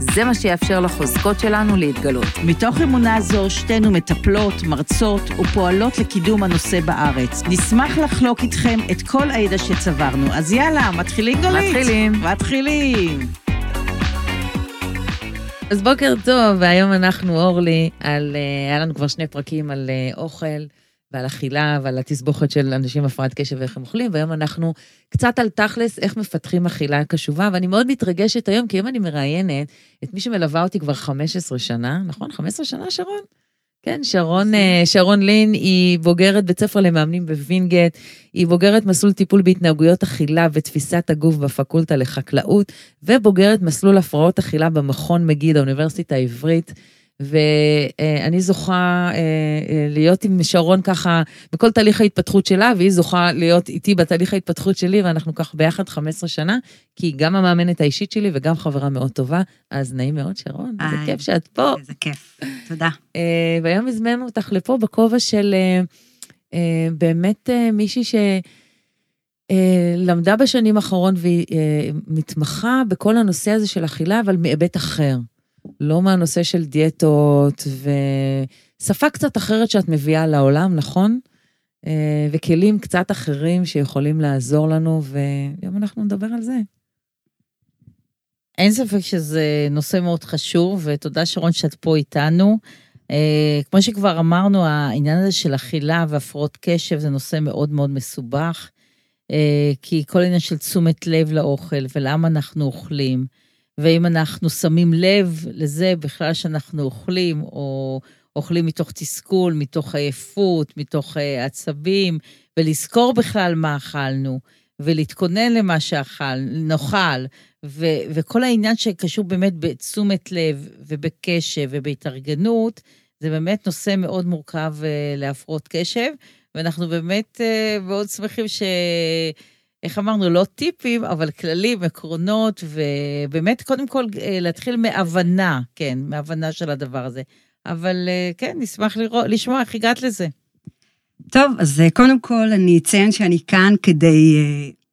זה מה שיאפשר לחוזקות שלנו להתגלות. מתוך אמונה זו, שתינו מטפלות, מרצות ופועלות לקידום הנושא בארץ. נשמח לחלוק איתכם את כל הידע שצברנו. אז יאללה, מתחילים גלית? מתחילים. מתחילים. אז בוקר טוב, והיום אנחנו, אורלי, על, אה, היה לנו כבר שני פרקים על אה, אוכל ועל אכילה ועל התסבוכת של אנשים עם הפרעת קשב ואיך הם אוכלים, והיום אנחנו קצת על תכלס, איך מפתחים אכילה קשובה, ואני מאוד מתרגשת היום, כי היום אני מראיינת את מי שמלווה אותי כבר 15 שנה, נכון? 15 שנה, שרון? כן, שרון, אה, שרון לין היא בוגרת בית ספר למאמנים בווינגייט, היא בוגרת מסלול טיפול בהתנהגויות אכילה ותפיסת הגוף בפקולטה לחקלאות, ובוגרת מסלול הפרעות אכילה במכון מגיד, האוניברסיטה העברית. ואני זוכה אה, להיות עם שרון ככה בכל תהליך ההתפתחות שלה, והיא זוכה להיות איתי בתהליך ההתפתחות שלי, ואנחנו ככה ביחד 15 שנה, כי היא גם המאמנת האישית שלי וגם חברה מאוד טובה. אז נעים מאוד, שרון, איזה כיף שאת פה. איזה כיף, תודה. אה, והיום הזמנו אותך לפה בכובע של אה, באמת מישהי ש... למדה בשנים האחרון והיא מתמחה בכל הנושא הזה של אכילה, אבל מהיבט אחר. לא מהנושא של דיאטות, ושפה קצת אחרת שאת מביאה לעולם, נכון? אה, וכלים קצת אחרים שיכולים לעזור לנו, והיום אנחנו נדבר על זה. אין ספק שזה נושא מאוד חשוב, ותודה שרון שאת פה איתנו. Uh, כמו שכבר אמרנו, העניין הזה של אכילה והפרעות קשב זה נושא מאוד מאוד מסובך, uh, כי כל עניין של תשומת לב לאוכל ולמה אנחנו אוכלים, ואם אנחנו שמים לב לזה בכלל שאנחנו אוכלים, או אוכלים מתוך תסכול, מתוך עייפות, מתוך uh, עצבים, ולזכור בכלל מה אכלנו, ולהתכונן למה שאכל, נאכל, ו- וכל העניין שקשור באמת בתשומת לב ובקשב ובהתארגנות, זה באמת נושא מאוד מורכב uh, להפרעות קשב, ואנחנו באמת uh, מאוד שמחים ש... איך אמרנו, לא טיפים, אבל כללים, עקרונות, ובאמת, קודם כל, אה, להתחיל מהבנה, כן, מהבנה של הדבר הזה. אבל אה, כן, נשמח לראות, לשמוע איך הגעת לזה. טוב, אז אה, קודם כל אני אציין שאני כאן כדי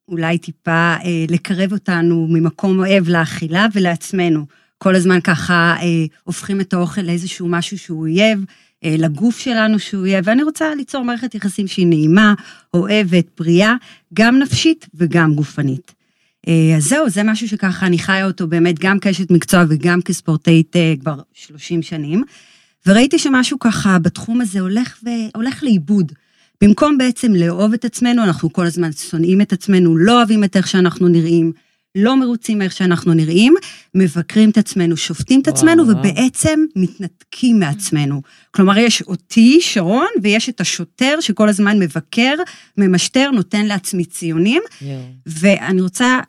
אולי טיפה לקרב אותנו ממקום אוהב לאכילה ולעצמנו. כל הזמן ככה הופכים את האוכל לאיזשהו משהו שהוא אויב, אה, לגוף שלנו שהוא יהיה, ואני רוצה ליצור מערכת יחסים שהיא נעימה, אוהבת, בריאה, גם נפשית וגם גופנית. אה, אז זהו, זה משהו שככה אני חיה אותו באמת גם כאשת מקצוע וגם כספורטאית אה, כבר 30 שנים. וראיתי שמשהו ככה בתחום הזה הולך, ו... הולך לאיבוד. במקום בעצם לאהוב את עצמנו, אנחנו כל הזמן שונאים את עצמנו, לא אוהבים את איך שאנחנו נראים, לא מרוצים מאיך שאנחנו נראים, מבקרים את עצמנו, שופטים את עצמנו, וואו. ובעצם מתנתקים מעצמנו. כלומר, יש אותי, שרון, ויש את השוטר שכל הזמן מבקר, ממשטר, נותן לעצמי ציונים. Yeah. ואני רוצה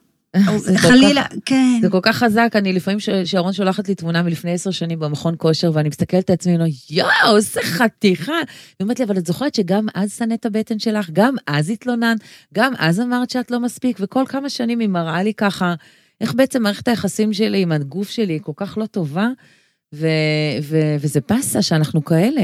חלילה, כן. זה כל כך חזק, אני לפעמים, שרון שולחת לי תמונה מלפני עשר שנים במכון כושר, ואני מסתכלת על עצמי, יואו, איזה חתיכה. היא אומרת לי, אבל את זוכרת שגם אז שנאת הבטן שלך, גם אז התלוננת, גם אז אמרת שאת לא מספיק, וכל כמה שנים היא מראה לי ככה, איך בעצם מערכת היחסים שלי עם הגוף שלי היא כל כך לא טובה, וזה באסה שאנחנו כאלה.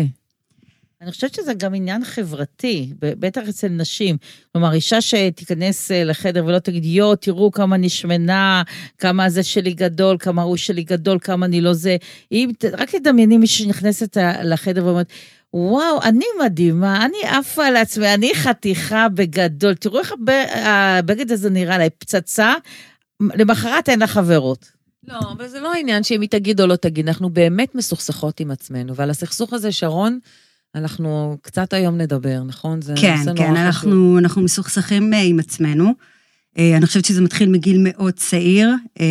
אני חושבת שזה גם עניין חברתי, בטח אצל נשים. כלומר, אישה שתיכנס אה, לחדר ולא תגיד, יואו, תראו כמה אני שמנה, כמה זה שלי גדול, כמה הוא שלי גדול, כמה אני לא זה. אם, רק תדמייני מישהי שנכנסת לחדר ואומרת, וואו, אני מדהימה, אני עפה על עצמי, אני חתיכה בגדול. תראו איך הבגד הזה נראה לה, פצצה, למחרת אין לה חברות. לא, אבל זה לא העניין שאם היא תגיד או לא תגיד, אנחנו באמת מסוכסכות עם עצמנו, ועל הסכסוך הזה, שרון, אנחנו קצת היום נדבר, נכון? זה כן, כן, אנחנו, אנחנו מסוכסכים אה, עם עצמנו. אה, אני חושבת שזה מתחיל מגיל מאוד צעיר. אה,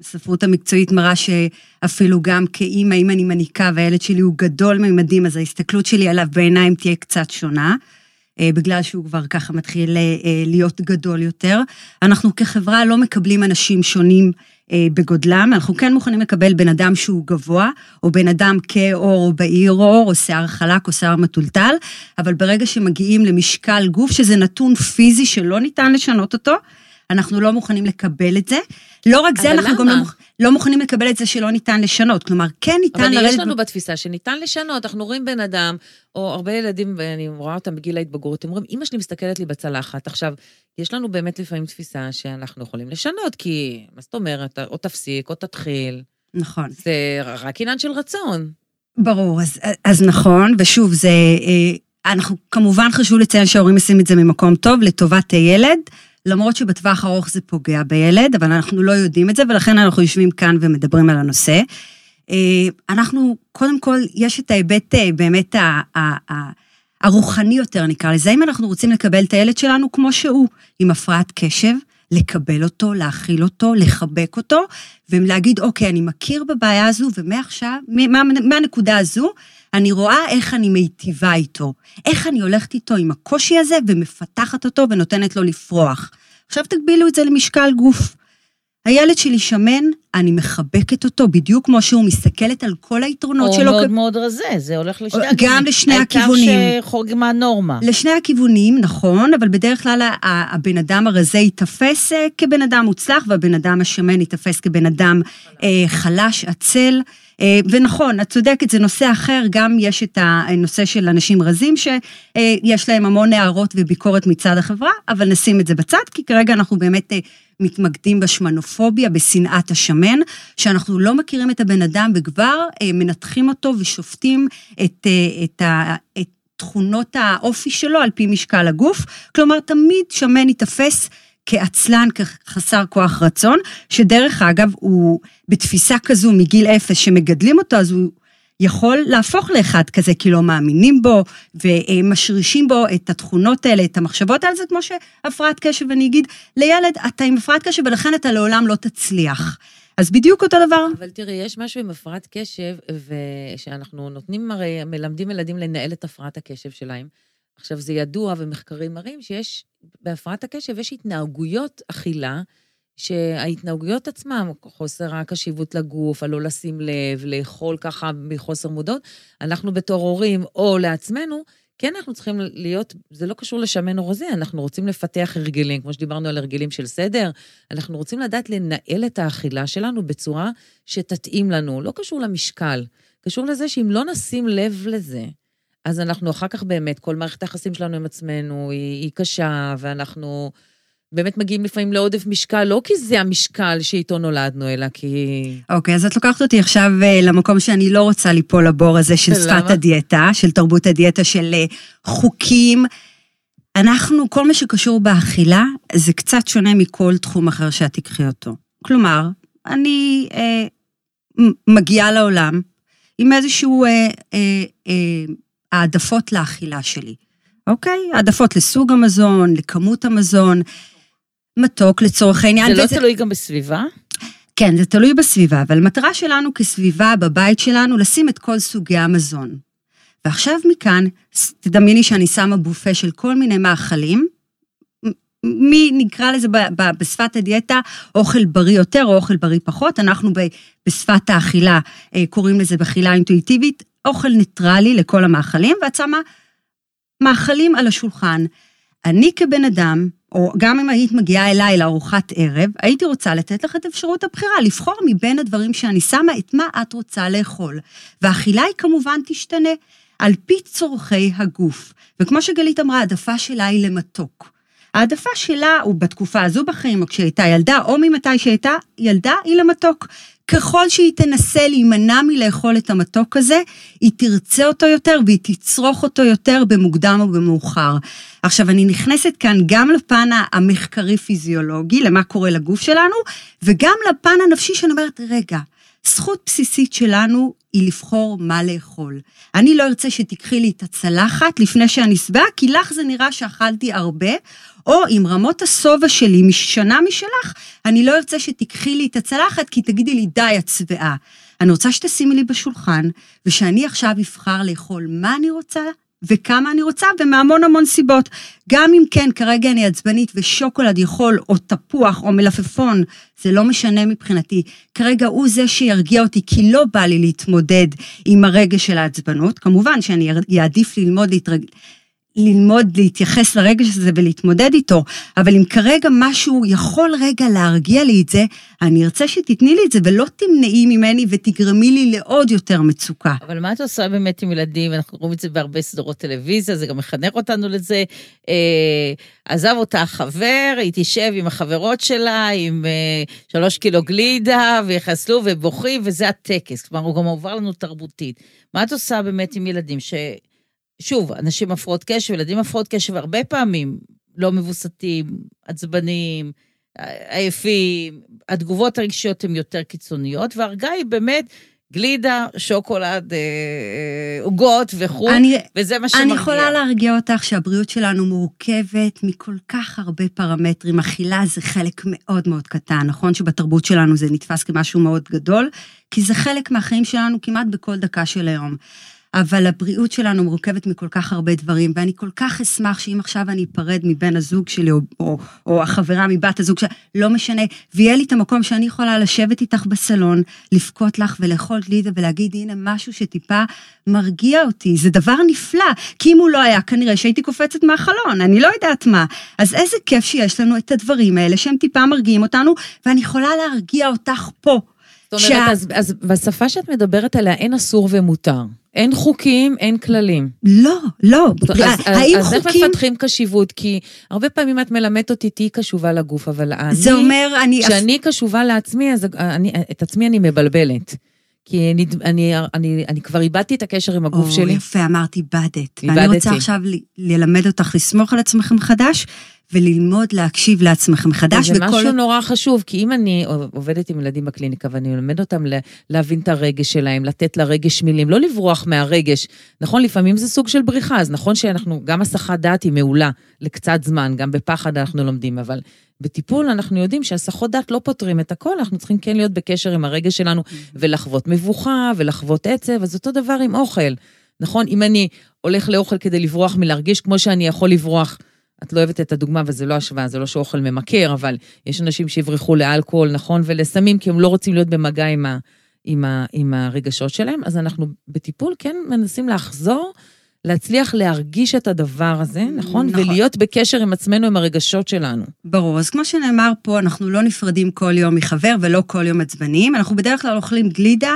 הספרות המקצועית מראה שאפילו גם כאימא, אם אני מניקה והילד שלי הוא גדול ממדים, אז ההסתכלות שלי עליו בעיניים תהיה קצת שונה, בגלל שהוא כבר ככה מתחיל להיות גדול יותר. אנחנו כחברה לא מקבלים אנשים שונים בגודלם, אנחנו כן מוכנים לקבל בן אדם שהוא גבוה, או בן אדם כעור או בעיר עור, או שיער חלק או שיער מטולטל, אבל ברגע שמגיעים למשקל גוף, שזה נתון פיזי שלא ניתן לשנות אותו, אנחנו לא מוכנים לקבל את זה. לא רק זה, אנחנו גם למה? לא, מוכ- לא מוכנים לקבל את זה שלא ניתן לשנות. כלומר, כן ניתן אבל לרדת... יש לנו בתפיסה שניתן לשנות, אנחנו רואים בן אדם, או הרבה ילדים, ואני רואה אותם בגיל ההתבגרות, הם אומרים, אמא שלי מסתכלת לי בצלחת. עכשיו, יש לנו באמת לפעמים תפיסה שאנחנו יכולים לשנות, כי, מה זאת אומרת, או תפסיק, או תתחיל. נכון. זה רק עניין של רצון. ברור, אז, אז נכון, ושוב, זה, אה, אנחנו, כמובן חשוב לציין שההורים עושים את זה ממקום טוב, לטובת הילד, למרות שבטווח ארוך זה פוגע בילד, אבל אנחנו לא יודעים את זה, ולכן אנחנו יושבים כאן ומדברים על הנושא. אה, אנחנו, קודם כל, יש את ההיבט אה, באמת ה- ה- ה- הרוחני יותר, נקרא לזה, אם אנחנו רוצים לקבל את הילד שלנו כמו שהוא, עם הפרעת קשב, לקבל אותו, להכיל אותו, לחבק אותו, ולהגיד, אוקיי, אני מכיר בבעיה הזו, ומעכשיו, מה, מהנקודה הזו, אני רואה איך אני מיטיבה איתו, איך אני הולכת איתו עם הקושי הזה, ומפתחת אותו ונותנת לו לפרוח. עכשיו תגבילו את זה למשקל גוף. הילד שלי שמן, אני מחבקת אותו בדיוק כמו שהוא, מסתכלת על כל היתרונות או שלו. מאוד כ- מאוד רזה, זה הולך לשני גם הכיוונים. לשני הכיוונים. העיקר שחורגים מהנורמה. לשני הכיוונים, נכון, אבל בדרך כלל הבן אדם הרזה ייתפס אה, כבן אדם מוצלח, והבן אדם השמן ייתפס כבן אדם אה, חלש, עצל. אה, ונכון, את צודקת, זה נושא אחר, גם יש את הנושא של אנשים רזים, שיש להם המון הערות וביקורת מצד החברה, אבל נשים את זה בצד, כי כרגע אנחנו באמת מתמקדים בשמנופוביה, בשנאת השמן, שאנחנו לא מכירים את הבן אדם וכבר אה, מנתחים אותו ושופטים את, אה, את, ה, את תכונות האופי שלו על פי משקל הגוף. כלומר, תמיד שמן ייתפס כעצלן, כחסר כוח רצון, שדרך אגב, הוא בתפיסה כזו מגיל אפס שמגדלים אותו, אז הוא יכול להפוך לאחד כזה, כי לא מאמינים בו, ומשרישים בו את התכונות האלה, את המחשבות האלה, זה כמו שהפרעת קשב, אני אגיד, לילד, אתה עם הפרעת קשב ולכן אתה לעולם לא תצליח. אז בדיוק אותו דבר. אבל תראי, יש משהו עם הפרעת קשב, ושאנחנו נותנים, הרי מלמדים ילדים לנהל את הפרעת הקשב שלהם. עכשיו, זה ידוע ומחקרים מראים שיש, בהפרעת הקשב יש התנהגויות אכילה, שההתנהגויות עצמן, חוסר הקשיבות לגוף, הלא לשים לב, לאכול ככה מחוסר מודעות, אנחנו בתור הורים או לעצמנו, כן אנחנו צריכים להיות, זה לא קשור לשמן או רזה, אנחנו רוצים לפתח הרגלים, כמו שדיברנו על הרגלים של סדר, אנחנו רוצים לדעת לנהל את האכילה שלנו בצורה שתתאים לנו, לא קשור למשקל, קשור לזה שאם לא נשים לב לזה, אז אנחנו אחר כך באמת, כל מערכת היחסים שלנו עם עצמנו היא, היא קשה, ואנחנו באמת מגיעים לפעמים לעודף משקל, לא כי זה המשקל שאיתו נולדנו, אלא כי... אוקיי, אז את לוקחת אותי עכשיו אה, למקום שאני לא רוצה ליפול לבור הזה של שפת למה? הדיאטה, של תרבות הדיאטה, של אה, חוקים. אנחנו, כל מה שקשור באכילה, זה קצת שונה מכל תחום אחר שאת תיקחי אותו. כלומר, אני אה, מגיעה לעולם עם איזשהו אה, אה, אה, העדפות לאכילה שלי, אוקיי? העדפות לסוג המזון, לכמות המזון, מתוק לצורך העניין. זה לא וזה- תלוי גם בסביבה? כן, זה תלוי בסביבה, אבל המטרה שלנו כסביבה בבית שלנו, לשים את כל סוגי המזון. ועכשיו מכאן, תדמייני שאני שמה בופה של כל מיני מאכלים, מי נקרא לזה ב- ב- בשפת הדיאטה, אוכל בריא יותר או אוכל בריא פחות, אנחנו ב- בשפת האכילה אה, קוראים לזה באכילה אינטואיטיבית, אוכל ניטרלי לכל המאכלים, ואת שמה מאכלים על השולחן. אני כבן אדם, או גם אם היית מגיעה אליי לארוחת ערב, הייתי רוצה לתת לך את אפשרות הבחירה, לבחור מבין הדברים שאני שמה את מה את רוצה לאכול. והאכילה היא כמובן תשתנה על פי צורכי הגוף. וכמו שגלית אמרה, העדפה שלה היא למתוק. העדפה שלה, או בתקופה הזו בחיים, או כשהיא הייתה ילדה, או ממתי שהייתה ילדה, היא למתוק. ככל שהיא תנסה להימנע מלאכול את המתוק הזה, היא תרצה אותו יותר והיא תצרוך אותו יותר במוקדם או במאוחר. עכשיו, אני נכנסת כאן גם לפן המחקרי-פיזיולוגי, למה קורה לגוף שלנו, וגם לפן הנפשי שאני אומרת, רגע, זכות בסיסית שלנו היא לבחור מה לאכול. אני לא ארצה שתיקחי לי את הצלחת לפני שאני שבעה, כי לך זה נראה שאכלתי הרבה, או עם רמות השובע שלי משנה משלך, אני לא ארצה שתיקחי לי את הצלחת, כי תגידי לי, די, את שבעה. אני רוצה שתשימי לי בשולחן, ושאני עכשיו אבחר לאכול מה אני רוצה וכמה אני רוצה, ומהמון המון סיבות. גם אם כן, כרגע אני עצבנית ושוקולד יכול, או תפוח, או מלפפון, זה לא משנה מבחינתי. כרגע הוא זה שירגיע אותי, כי לא בא לי להתמודד עם הרגע של העצבנות. כמובן שאני אעדיף ללמוד להתרג... ללמוד להתייחס לרגש הזה ולהתמודד איתו, אבל אם כרגע משהו יכול רגע להרגיע לי את זה, אני ארצה שתתני לי את זה ולא תמנעי ממני ותגרמי לי לעוד יותר מצוקה. אבל מה את עושה באמת עם ילדים? אנחנו רואים את זה בהרבה סדרות טלוויזיה, זה גם מחנך אותנו לזה. אה, עזב אותה החבר, היא תשב עם החברות שלה, עם אה, שלוש קילו גלידה, ויחסלו ובוכים, וזה הטקס. כלומר, הוא גם עובר לנו תרבותית. מה את עושה באמת עם ילדים ש... שוב, אנשים הפרעות קשב, ילדים הפרעות קשב הרבה פעמים לא מבוסתים, עצבניים, עייפים, התגובות הרגשיות הן יותר קיצוניות, וההרגעה היא באמת גלידה, שוקולד, אה, אה, עוגות וכו', וזה מה שמרגיע. אני יכולה להרגיע אותך שהבריאות שלנו מורכבת מכל כך הרבה פרמטרים. אכילה זה חלק מאוד מאוד קטן, נכון שבתרבות שלנו זה נתפס כמשהו מאוד גדול, כי זה חלק מהחיים שלנו כמעט בכל דקה של היום. אבל הבריאות שלנו מורכבת מכל כך הרבה דברים, ואני כל כך אשמח שאם עכשיו אני אפרד מבן הזוג שלי, או, או, או החברה מבת הזוג שלי, לא משנה, ויהיה לי את המקום שאני יכולה לשבת איתך בסלון, לבכות לך ולאכול גלידה ולהגיד, הנה משהו שטיפה מרגיע אותי, זה דבר נפלא, כי אם הוא לא היה, כנראה שהייתי קופצת מהחלון, אני לא יודעת מה. אז איזה כיף שיש לנו את הדברים האלה שהם טיפה מרגיעים אותנו, ואני יכולה להרגיע אותך פה. זאת אומרת, שה... אז, אז בשפה שאת מדברת עליה אין אסור ומותר. אין חוקים, אין כללים. לא, לא. אז, האם אז חוקים... אז איך מפתחים קשיבות? כי הרבה פעמים את מלמדת אותי, תהיי קשובה לגוף, אבל אני... זה אומר, אני... כשאני קשובה לעצמי, אז אני, את עצמי אני מבלבלת. כי אני, אני, אני, אני כבר איבדתי את הקשר עם הגוף או, שלי. או, יפה, אמרת איבדת. ואני רוצה עכשיו ללמד אותך לסמוך על עצמך מחדש, וללמוד להקשיב לעצמך מחדש. זה וכל... משהו נורא חשוב, כי אם אני עובדת עם ילדים בקליניקה ואני מלמד אותם להבין את הרגש שלהם, לתת לרגש מילים, לא לברוח מהרגש. נכון, לפעמים זה סוג של בריחה, אז נכון שאנחנו, גם הסחת דעת היא מעולה לקצת זמן, גם בפחד אנחנו לומדים, אבל בטיפול אנחנו יודעים שהסחות דעת לא פותרים את הכל, אנחנו צריכים כן להיות בקשר עם הרגש שלנו ולחוות מבוכה ולחוות עצב, אז אותו דבר עם אוכל. נכון, אם אני הולך לאוכל כדי לברוח מלהרגיש כמו שאני יכול לברוח, את לא אוהבת את הדוגמה, וזה לא השוואה, זה לא שאוכל ממכר, אבל יש אנשים שיברחו לאלכוהול, נכון, ולסמים, כי הם לא רוצים להיות במגע עם, ה, עם, ה, עם הרגשות שלהם. אז אנחנו בטיפול כן מנסים לחזור להצליח להרגיש את הדבר הזה, נכון? נכון. ולהיות בקשר עם עצמנו, עם הרגשות שלנו. ברור, אז כמו שנאמר פה, אנחנו לא נפרדים כל יום מחבר ולא כל יום עצבניים, אנחנו בדרך כלל אוכלים גלידה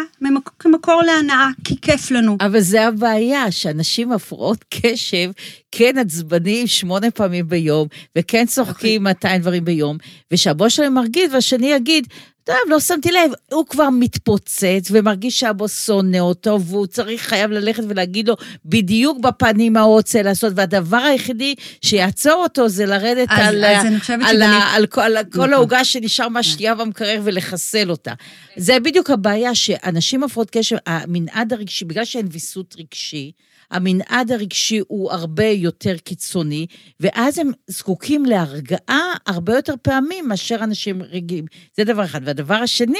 כמקור להנאה, כי כיף לנו. אבל זה הבעיה, שאנשים הפרעות קשב כן עצבניים שמונה פעמים ביום, וכן צוחקים 200 דברים ביום, ושהבוס שלהם מרגיז, והשני יגיד, טוב, לא שמתי לב, הוא כבר מתפוצץ ומרגיש שהבוס שונא אותו, והוא צריך, חייב ללכת ולהגיד לו בדיוק בפנים מה הוא רוצה לעשות, והדבר היחידי שיעצור אותו זה לרדת אז, על, אז על, על, על, על, על כל נכון. העוגה שנשאר מהשתייה במקרר ולחסל אותה. זה בדיוק הבעיה, שאנשים הפרעות קשר, המנעד הרגשי, בגלל שאין ויסות רגשי, המנעד הרגשי הוא הרבה יותר קיצוני, ואז הם זקוקים להרגעה הרבה יותר פעמים מאשר אנשים רגילים. זה דבר אחד. והדבר השני,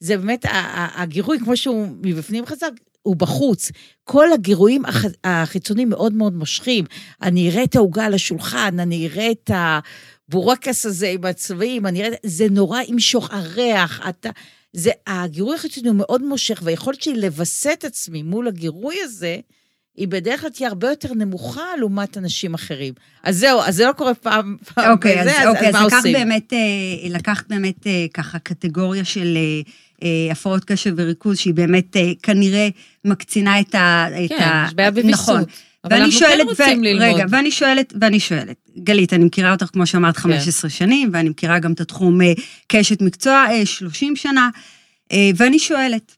זה באמת הגירוי, כמו שהוא מבפנים חזק, הוא בחוץ. כל הגירויים הח... החיצוניים מאוד מאוד מושכים. אני אראה את העוגה על השולחן, אני אראה את הבורקס הזה עם הצבעים, אני אראה... זה נורא ימשוך, הריח, אתה... זה, הגירוי החיצוני הוא מאוד מושך, והיכולת שלי לווסת עצמי מול הגירוי הזה, היא בדרך כלל תהיה הרבה יותר נמוכה לעומת אנשים אחרים. אז זהו, אז זה לא קורה פעם, פעם אוקיי, בזה, אז, אוקיי, אז, אז מה עושים? באמת, אה, לקחת באמת אה, ככה קטגוריה של אה, הפרעות קשב וריכוז, שהיא באמת כנראה מקצינה את ה... כן, יש בעיה בוויסות. נכון. אבל אנחנו שואלת, כן רוצים ו... ללמוד. רגע, ואני שואלת, ואני שואלת, גלית, אני מכירה אותך, כמו שאמרת, 15 כן. שנים, ואני מכירה גם את התחום כאשת מקצוע 30 שנה, ואני שואלת,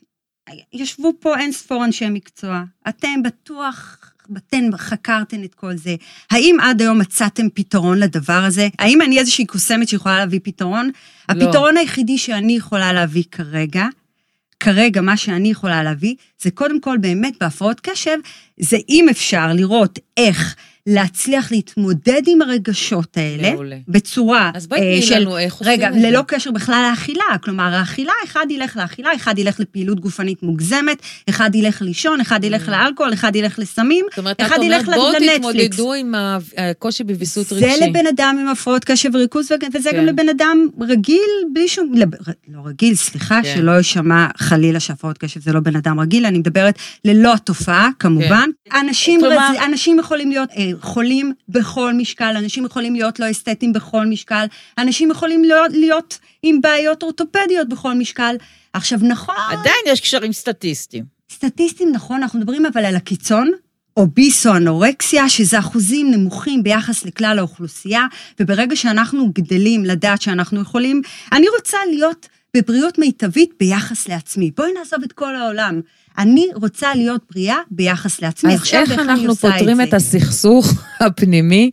ישבו פה אין ספור אנשי מקצוע, אתם בטוח, אתן חקרתן את כל זה. האם עד היום מצאתם פתרון לדבר הזה? האם אני איזושהי קוסמת שיכולה להביא פתרון? לא. הפתרון היחידי שאני יכולה להביא כרגע, כרגע מה שאני יכולה להביא, זה קודם כל באמת בהפרעות קשב, זה אם אפשר לראות איך להצליח להתמודד עם הרגשות האלה, מעולה. בצורה אז בואי אה, לנו איך עושים רגע, את זה. רגע, ללא קשר בכלל לאכילה, כלומר, האכילה, אחד ילך לאכילה, אחד ילך לפעילות גופנית מוגזמת, אחד ילך לישון, אחד ילך mm. לאלכוהול, אחד ילך לסמים, אחד ילך לנטפליקס. בואו תתמודדו עם הקושי בוויסות רגשי. זה לבן אדם עם הפרעות קשב וריכוז, וזה כן. גם לבן אדם רגיל, בלי שום, לא רגיל, סליחה, כן. שלא יישמע חלילה שהפרעות קשב זה לא בן אדם רגיל, אני מדברת ללא התופעה, כמובן. כמובן. אנשים, כלומר- רז... אנשים יכולים להיות אה, חולים בכל משקל, אנשים יכולים להיות לא אסתטיים בכל משקל, אנשים יכולים להיות, להיות עם בעיות אורתופדיות בכל משקל. עכשיו, נכון, עדיין יש קשרים סטטיסטיים. סטטיסטים, נכון, אנחנו מדברים אבל על הקיצון, אוביסו אנורקסיה, שזה אחוזים נמוכים ביחס לכלל האוכלוסייה, וברגע שאנחנו גדלים לדעת שאנחנו יכולים, אני רוצה להיות בבריאות מיטבית ביחס לעצמי. בואי נעזוב את כל העולם. אני רוצה להיות בריאה ביחס לעצמי. אז עכשיו, איך אני אנחנו פותרים זה? את הסכסוך הפנימי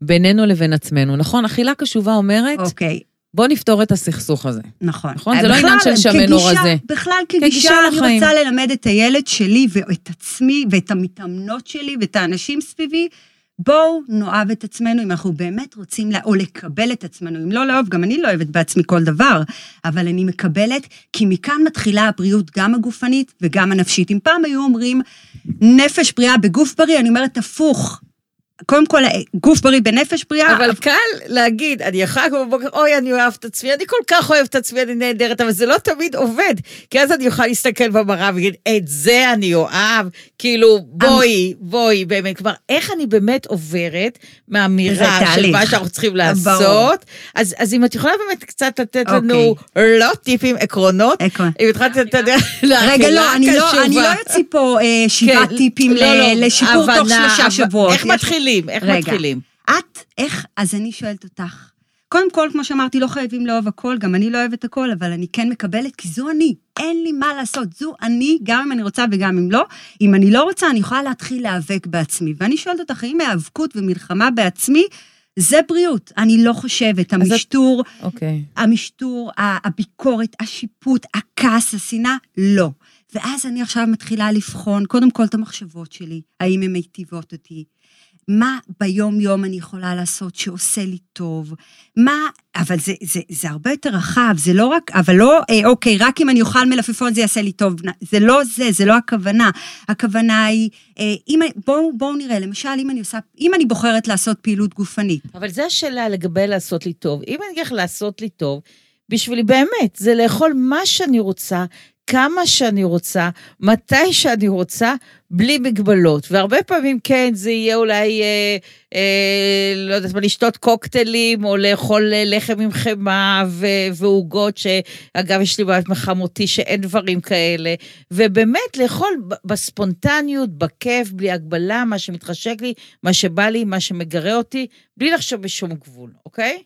בינינו לבין עצמנו? נכון, אכילה קשובה אומרת, אוקיי, בוא נפתור את הסכסוך הזה. נכון. נכון? זה לא בכלל, עניין של שמן או רזה. בכלל כגישה כגישה, אני לחיים. רוצה ללמד את הילד שלי ואת עצמי ואת המתאמנות שלי ואת האנשים סביבי. בואו נאהב את עצמנו אם אנחנו באמת רוצים, לה, או לקבל את עצמנו. אם לא לאהוב, גם אני לא אוהבת בעצמי כל דבר, אבל אני מקבלת, כי מכאן מתחילה הבריאות גם הגופנית וגם הנפשית. אם פעם היו אומרים, נפש בריאה בגוף בריא, אני אומרת הפוך. קודם כל, גוף בריא בנפש בריאה, אה, אבל קל להגיד, אני יכולה לקום בבוקר, אוי, אני אוהבת את עצמי, אני כל כך אוהבת את עצמי, אני נהדרת, אבל זה לא תמיד עובד. כי אז אני יכולה להסתכל במראה ולהגיד, את זה אני אוהב, כאילו, בואי, בואי, באמת. כלומר, איך אני באמת עוברת מהאמירה של. מה שאנחנו צריכים ברור. לעשות, אז, אז אם את יכולה באמת קצת לתת לנו, לא טיפים, עקרונות, עקרון. אם התחלת לתת, רגע, לא, אני לא, אני לא. אוציא פה שבעה כן, טיפים לא, לא, לשיפור תוך שלושה שבועות. איך יש- מתחילים? איך רגע. מתחילים? את, איך, אז אני שואלת אותך. קודם כל, כמו שאמרתי, לא חייבים לאהוב הכל, גם אני לא אוהבת הכל, אבל אני כן מקבלת, כי זו אני. אין לי מה לעשות, זו אני, גם אם אני רוצה וגם אם לא. אם אני לא רוצה, אני יכולה להתחיל להיאבק בעצמי. ואני שואלת אותך, האם היאבקות ומלחמה בעצמי, זה בריאות. אני לא חושבת, את- המשטור, אוקיי. המשטור, ה- הביקורת, השיפוט, הכעס, השנאה, לא. ואז אני עכשיו מתחילה לבחון, קודם כל את המחשבות שלי, האם הן מיטיבות אותי, מה ביום-יום אני יכולה לעשות שעושה לי טוב, מה, אבל זה, זה, זה הרבה יותר רחב, זה לא רק, אבל לא, אה, אוקיי, רק אם אני אוכל מלפפון זה יעשה לי טוב, זה לא זה, זה לא הכוונה. הכוונה היא, אה, בואו בוא נראה, למשל, אם אני עושה, אם אני בוחרת לעשות פעילות גופנית, אבל זו השאלה לגבי לעשות לי טוב. אם אני אגיד לעשות לי טוב, בשבילי באמת, זה לאכול מה שאני רוצה, כמה שאני רוצה, מתי שאני רוצה, בלי מגבלות. והרבה פעמים כן, זה יהיה אולי, אה, אה, לא יודעת מה, לשתות קוקטיילים, או לאכול אה, לחם עם חמאה ועוגות, שאגב, יש לי בעיות מחמותי שאין דברים כאלה. ובאמת, לאכול בספונטניות, בכיף, בלי הגבלה, מה שמתחשק לי, מה שבא לי, מה שמגרה אותי, בלי לחשוב בשום גבול, אוקיי?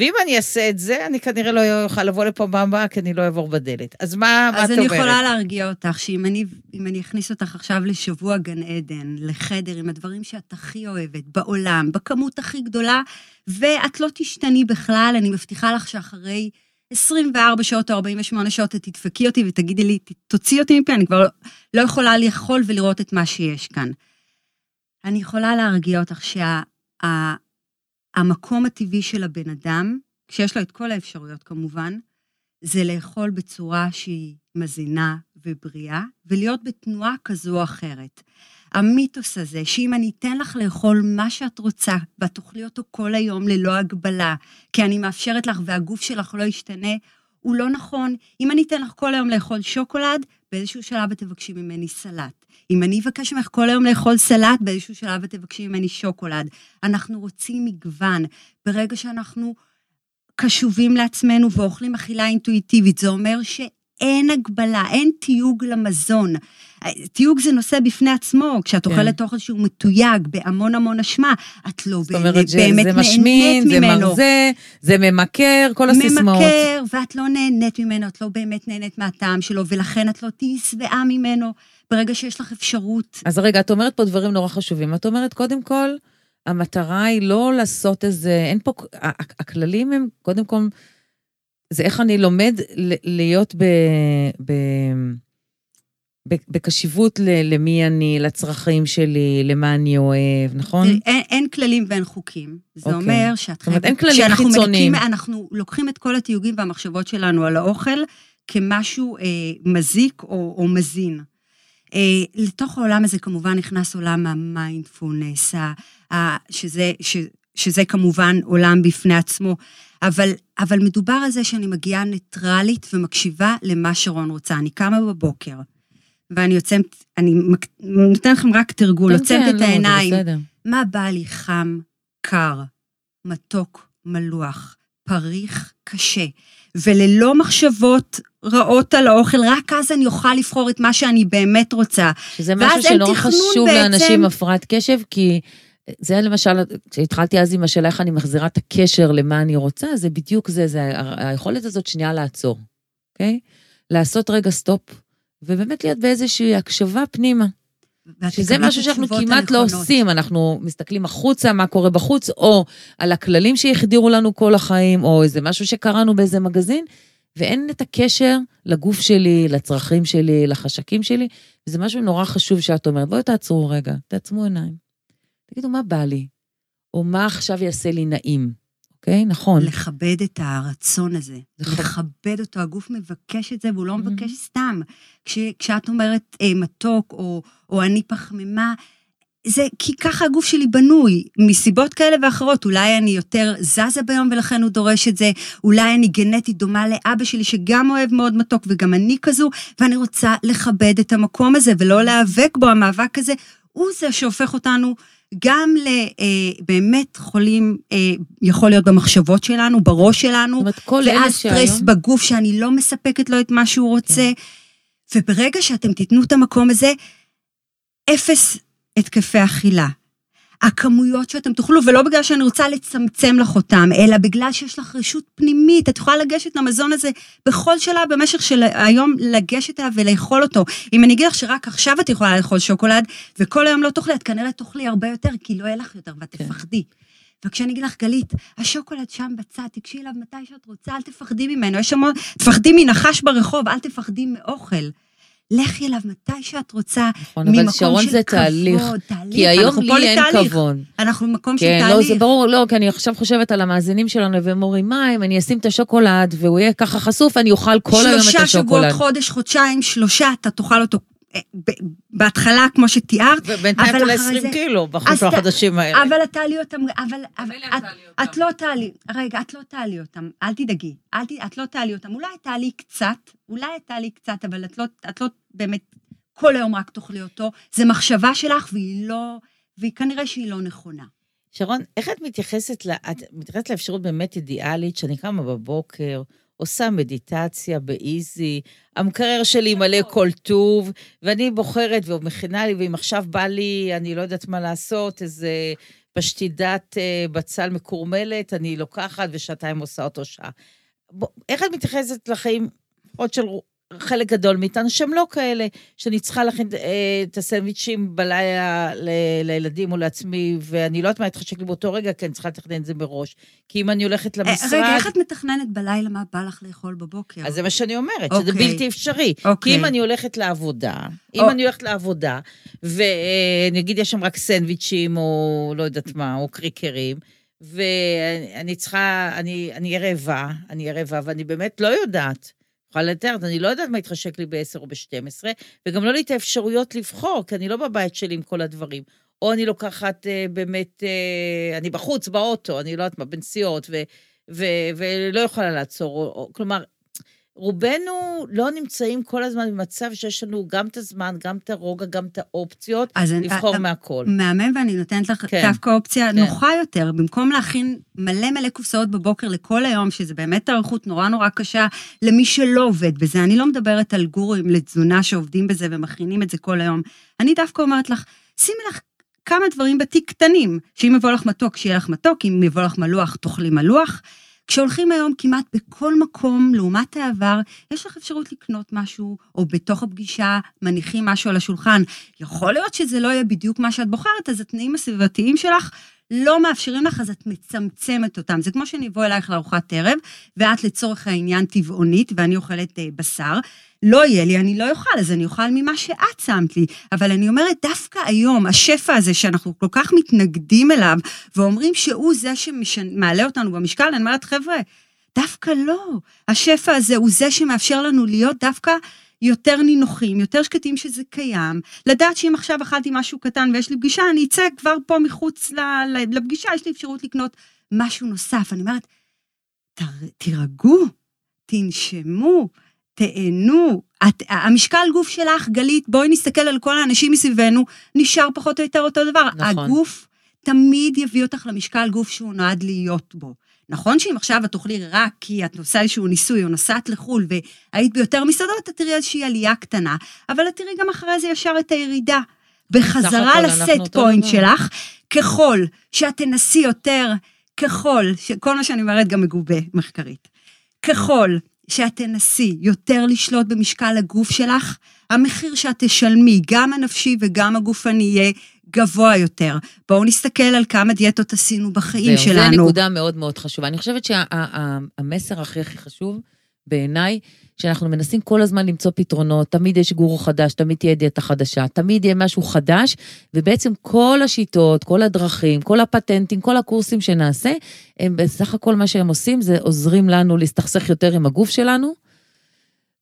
ואם אני אעשה את זה, אני כנראה לא אוכל לבוא לפה פעם הבאה, כי אני לא אעבור בדלת. אז מה, מה את אז אומרת? אני יכולה להרגיע אותך, שאם אני, אני אכניס אותך עכשיו לשבוע גן עדן, לחדר עם הדברים שאת הכי אוהבת בעולם, בכמות הכי גדולה, ואת לא תשתני בכלל, אני מבטיחה לך שאחרי 24 שעות או 48 שעות את תדפקי אותי ותגידי לי, "ת- תוציאי אותי מפה, אני כבר לא, לא יכולה לאכול ולראות את מה שיש כאן. אני יכולה להרגיע אותך שהמקום הטבעי של הבן אדם, כשיש לו את כל האפשרויות כמובן, זה לאכול בצורה שהיא מזינה ובריאה, ולהיות בתנועה כזו או אחרת. המיתוס הזה, שאם אני אתן לך לאכול מה שאת רוצה, ואת תאכלי אותו כל היום ללא הגבלה, כי אני מאפשרת לך והגוף שלך לא ישתנה, הוא לא נכון. אם אני אתן לך כל היום לאכול שוקולד, באיזשהו שלב את תבקשי ממני סלט. אם אני אבקש ממך כל היום לאכול סלט, באיזשהו שלב את תבקשי ממני שוקולד. אנחנו רוצים מגוון. ברגע שאנחנו קשובים לעצמנו ואוכלים אכילה אינטואיטיבית, זה אומר שאין הגבלה, אין תיוג למזון. תיוג זה נושא בפני עצמו, כשאת כן. אוכלת אוכל שהוא מתויג בהמון המון אשמה, את לא זאת אומרת באמת, באמת שזה משמין, נהנית זה ממנו. מרזה, זה ממכר, כל הסיסמאות. ממכר, ואת לא נהנית ממנו, את לא באמת נהנית מהטעם שלו, ולכן את לא תהיי שבעה ממנו. ברגע שיש לך אפשרות אז רגע, את אומרת פה דברים נורא חשובים. את אומרת, קודם כל, המטרה היא לא לעשות איזה, אין פה, הכללים הם, קודם כל, זה איך אני לומד להיות ב... ב בקשיבות ל- למי אני, לצרכים שלי, למה אני אוהב, נכון? אין, אין כללים ואין חוקים. זה אוקיי. אומר שאת חייבת... אין כללים כשאנחנו חיצוניים. מנקים- אנחנו לוקחים את כל התיוגים והמחשבות שלנו על האוכל כמשהו אה, מזיק או, או מזין. אה, לתוך העולם הזה כמובן נכנס עולם המיינדפולנס, שזה, ש, שזה כמובן עולם בפני עצמו, אבל, אבל מדובר על זה שאני מגיעה ניטרלית ומקשיבה למה שרון רוצה. אני קמה בבוקר, ואני עוצמת, אני מק- נותנת לכם רק תרגול, כן, עוצמת כן, את לא, העיניים. מה בא לי חם, קר, מתוק, מלוח, פריך, קשה, וללא מחשבות רעות על האוכל, רק אז אני אוכל לבחור את מה שאני באמת רוצה. שזה משהו שנורא חשוב בעצם. לאנשים הפרעת קשב, כי זה למשל, כשהתחלתי אז עם השאלה איך אני מחזירה את הקשר למה אני רוצה, זה בדיוק זה, זה היכולת הזאת שנייה לעצור, אוקיי? לעשות רגע סטופ, ובאמת להיות באיזושהי הקשבה פנימה. שזה משהו שאנחנו כמעט לא הנכונות. עושים, אנחנו מסתכלים החוצה, מה קורה בחוץ, או על הכללים שהחדירו לנו כל החיים, או איזה משהו שקראנו באיזה מגזין, ואין את הקשר לגוף שלי, לצרכים שלי, לחשקים שלי, וזה משהו נורא חשוב שאת אומרת, בואו תעצרו רגע, תעצמו עיניים. תגידו, מה בא לי? או מה עכשיו יעשה לי נעים, אוקיי? נכון. לכבד את הרצון הזה, לכבד. לכבד אותו, הגוף מבקש את זה והוא לא Mhm. מבקש סתם. כש, כשאת אומרת אה, מתוק או, או אני פחמימה, זה כי ככה הגוף שלי בנוי, מסיבות כאלה ואחרות. אולי אני יותר זזה ביום ולכן הוא דורש את זה, אולי אני גנטית דומה לאבא שלי שגם אוהב מאוד מתוק וגם אני כזו, ואני רוצה לכבד את המקום הזה ולא להיאבק בו, המאבק הזה הוא זה שהופך אותנו גם לבאמת חולים, אה, יכול להיות במחשבות שלנו, בראש שלנו, ואז שהיום... סטרס בגוף שאני לא מספקת לו את מה שהוא רוצה. וברגע שאתם תיתנו את המקום הזה, אפס התקפי אכילה. הכמויות שאתם תאכלו, ולא בגלל שאני רוצה לצמצם לך אותם, אלא בגלל שיש לך רשות פנימית, את יכולה לגשת למזון הזה בכל שלב במשך של היום, לגשת אליו ולאכול אותו. אם אני אגיד לך שרק עכשיו את יכולה לאכול שוקולד, וכל היום לא תאכלי, את כנראה תאכלי הרבה יותר, כי לא יהיה לך יותר, ואת כן. תפחדי. וכשאני אגיד לך, גלית, השוקולד שם בצד, תיגשי אליו מתי שאת רוצה, אל תפחדי ממנו. יש המון, תפחדי מנחש ברחוב, אל תפחדי מאוכל. לכי אליו מתי שאת רוצה, נכון, אבל ממקום שרון של זה תהליך. כבוד, תהליך. כי היום לי אין לתהליך. כבוד. אנחנו במקום של כן, תהליך. לא, זה ברור, לא, כי אני עכשיו חושבת על המאזינים שלנו, והם אומרים, מה אם אני אשים את השוקולד, והוא יהיה ככה חשוף, אני אוכל כל היום את שלושה שבועות, השוקולד. חודש, חודשיים, שלושה, אתה תאכל אותו בהתחלה, כמו שתיארת, ובינתיים אבל תולה אחרי 20 זה- קילו אז בחודשים החדשים האלה. אבל את תעלי אותם, אבל את- תעלי אותם. את לא תעלי, רגע, את לא תעלי אותם, אל תדאגי, אל ת- את לא תעלי אותם, אולי תעלי קצת, אולי תעלי קצת, אבל את לא- את לא באמת כל היום רק תאכלי אותו, זה מחשבה שלך והיא לא, והיא כנראה שהיא לא נכונה. שרון, איך את מתייחסת, לה, את מתייחסת לאפשרות באמת אידיאלית, שאני קמה בבוקר, עושה מדיטציה באיזי, המקרר שלי מלא כל טוב, ואני בוחרת ומכינה לי, ואם עכשיו בא לי, אני לא יודעת מה לעשות, איזה פשטידת אה, בצל מקורמלת, אני לוקחת ושעתיים עושה אותו שעה. בוא, איך את מתייחסת לחיים, עוד של חלק גדול מאיתנו, שהם לא כאלה, שאני צריכה להכין אה, את הסנדוויצ'ים בלילה ל- לילדים או לעצמי, ואני לא יודעת מה יתחשק לי באותו רגע, כי אני צריכה לתכנן את זה מראש. כי אם אני הולכת אה, למשרד... רגע, איך את מתכננת בלילה מה בא לך לאכול בבוקר? אז זה מה שאני אומרת, שזה אוקיי. בלתי אפשרי. כי אוקיי. אם אני הולכת לעבודה, אם או- אני הולכת לעבודה, ונגיד יש שם רק סנדוויצ'ים, או לא יודעת מה, או קריקרים, ואני צריכה, אני אני אהיה רעבה, אני אהיה רעבה, ואני באמת לא יודעת. יכולה לתאר, אני לא יודעת מה יתחשק לי ב-10 או ב-12, וגם לא לי את האפשרויות לבחור, כי אני לא בבית שלי עם כל הדברים. או אני לוקחת אה, באמת, אה, אני בחוץ, באוטו, אני לא יודעת מה, בנסיעות, ו, ו, ולא יכולה לעצור. או, או, כלומר, רובנו לא נמצאים כל הזמן במצב שיש לנו גם את הזמן, גם את הרוגע, גם את האופציות, אז אני- לבחור אה, מהכל. מהמם, ואני נותנת לך כן. דווקא אופציה כן. נוחה יותר, במקום להכין מלא מלא קופסאות בבוקר לכל היום, שזה באמת תאריכות נורא נורא קשה למי שלא עובד בזה. אני לא מדברת על גורואים לתזונה שעובדים בזה ומכינים את זה כל היום. אני דווקא אומרת לך, שימי לך כמה דברים בתיק קטנים, שאם יבוא לך מתוק, שיהיה לך מתוק, אם יבוא לך מלוח, תאכלי מלוח. כשהולכים היום כמעט בכל מקום, לעומת העבר, יש לך אפשרות לקנות משהו, או בתוך הפגישה מניחים משהו על השולחן. יכול להיות שזה לא יהיה בדיוק מה שאת בוחרת, אז התנאים הסביבתיים שלך לא מאפשרים לך, אז את מצמצמת אותם. זה כמו שאני אבוא אלייך לארוחת ערב, ואת לצורך העניין טבעונית, ואני אוכלת אה, בשר. לא יהיה לי, אני לא אוכל, אז אני אוכל ממה שאת שמת לי. אבל אני אומרת, דווקא היום, השפע הזה שאנחנו כל כך מתנגדים אליו, ואומרים שהוא זה שמעלה אותנו במשקל, אני אומרת, חבר'ה, דווקא לא. השפע הזה הוא זה שמאפשר לנו להיות דווקא יותר נינוחים, יותר שקטים שזה קיים, לדעת שאם עכשיו אכלתי משהו קטן ויש לי פגישה, אני אצא כבר פה מחוץ לפגישה, יש לי אפשרות לקנות משהו נוסף. אני אומרת, "תר- תירגעו, תנשמו, תהנו. את, המשקל גוף שלך, גלית, בואי נסתכל על כל האנשים מסביבנו, נשאר פחות או יותר אותו דבר. נכון. הגוף תמיד יביא אותך למשקל גוף שהוא נועד להיות בו. נכון שאם עכשיו את תאכלי רק כי את נוסעה איזשהו ניסוי או נסעת לחו"ל והיית ביותר מסעדות, את תראי איזושהי עלייה קטנה, אבל את תראי גם אחרי זה ישר את הירידה. בחזרה לסט פוינט. שלך, ככל שאת תנסי יותר, ככל, שכל מה שאני אומרת גם מגובה מחקרית, ככל שאת תנסי יותר לשלוט במשקל הגוף שלך, המחיר שאת תשלמי, גם הנפשי וגם הגופני, יהיה גבוה יותר. בואו נסתכל על כמה דיאטות עשינו בחיים זהו, שלנו. זו נקודה מאוד מאוד חשובה. אני חושבת שהמסר הכי הכי חשוב בעיניי, שאנחנו מנסים כל הזמן למצוא פתרונות, תמיד יש גורו חדש, תמיד תהיה דיאטה חדשה, תמיד יהיה משהו חדש, ובעצם כל השיטות, כל הדרכים, כל הפטנטים, כל הקורסים שנעשה, הם בסך הכל מה שהם עושים זה עוזרים לנו להסתכסך יותר עם הגוף שלנו,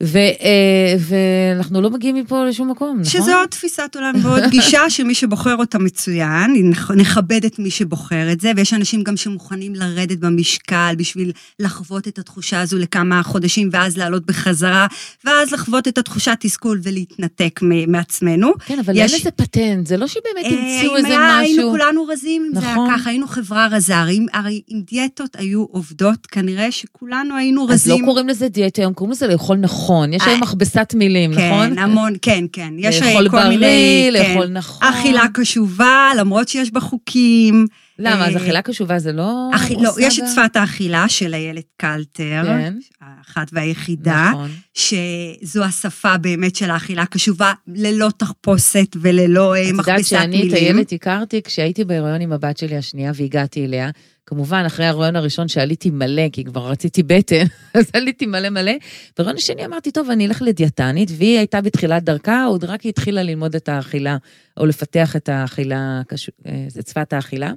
ו, אה, ואנחנו לא מגיעים מפה לשום מקום, נכון? שזו עוד תפיסת עולם ועוד גישה שמי שבוחר אותה מצוין, נכ- נכבד את מי שבוחר את זה, ויש אנשים גם שמוכנים לרדת במשקל בשביל לחוות את התחושה הזו לכמה חודשים, ואז לעלות בחזרה, ואז לחוות את התחושת תסכול ולהתנתק מעצמנו. כן, אבל יש- אין איזה פטנט, זה לא שבאמת אה, המציאו אם איזה היה- היינו משהו. כולנו רזים אם זה היה נכון. ככה, היינו חברה רזה, הרי, הרי אם דיאטות היו עובדות, כנראה שכולנו היינו אז לא רזים. קוראים לזה דיאטה, היום קוראים לזה לאכול נכון. יש אה, היום מכבסת מילים, נכון? כן, המון, כן, כן. יש לאכול כל מיני... בריא, כן. לאכול נכון. אכילה קשובה, למרות שיש בה חוקים. למה, אז אה, אכילה קשובה זה לא... אכי- לא, יש את שפת האכילה של איילת קלטר, כן. האחת והיחידה, נכון. שזו השפה באמת של האכילה הקשובה, ללא תחפושת וללא אה, את יודעת מכבסת שאני את מילים. איילת הכרתי כשהייתי בהיריון עם הבת שלי השנייה והגעתי אליה. כמובן, אחרי ההיריון הראשון שעליתי מלא, כי כבר רציתי בטן, אז עליתי מלא מלא. בהיריון השני אמרתי, טוב, אני אלך לדיאטנית, והיא הייתה בתחילת דרכה, עוד רק היא התחילה ללמוד את האכילה, או לפתח את האכילה, אה, את שפת האכילה.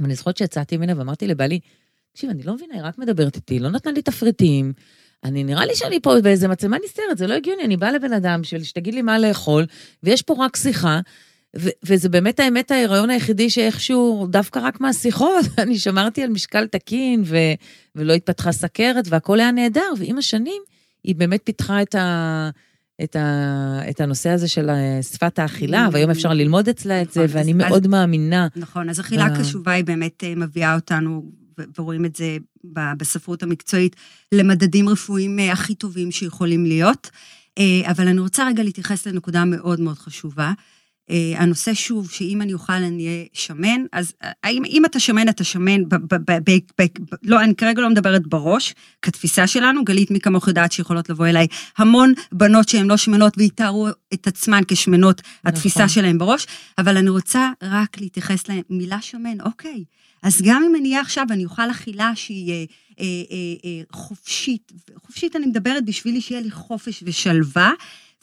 ואני זוכרת שיצאתי ממנה ואמרתי לבעלי, תקשיב, אני לא מבינה, היא רק מדברת איתי, לא נתנה לי תפריטים. אני, נראה לי שאני פה באיזה מצלמה נסתרת, זה לא הגיוני, אני באה לבן אדם בשביל שתגיד לי מה לאכול, ויש פה רק שיחה, וזה באמת האמת ההיריון היחידי שאיכשהו, דווקא רק מהשיחות, אני שמרתי על משקל תקין, ו- ולא התפתחה סכרת, והכל היה נהדר, ועם השנים, היא באמת פיתחה את ה... את, ה, את הנושא הזה של אה, שפת האכילה, Mm. והיום אפשר ללמוד אצלה את זה, נכון, ואני אז- מאוד מאמינה. נכון, אז אכילה ב- קשובה היא באמת אה, מביאה אותנו, ורואים את זה בספרות המקצועית, למדדים רפואיים אה, הכי טובים שיכולים להיות. אבל אני רוצה רגע להתייחס לנקודה מאוד מאוד חשובה. אה, הנושא שוב, שאם אני אוכל אני אהיה שמן, אז אה, האם, אם אתה שמן, אתה שמן, ב, ב, ב, ב, ב, ב, לא, אני כרגע לא מדברת בראש, כתפיסה שלנו, גלית, מי כמוך יודעת שיכולות לבוא אליי המון בנות שהן לא שמנות ויתארו את עצמן כשמנות, התפיסה נכון. שלהן בראש, אבל אני רוצה רק להתייחס למילה שמן, אוקיי. אז גם אם אני אהיה עכשיו ואני אוכל אכילה שהיא אה, אה, אה, אה, חופשית, חופשית אני מדברת בשבילי שיהיה לי חופש ושלווה,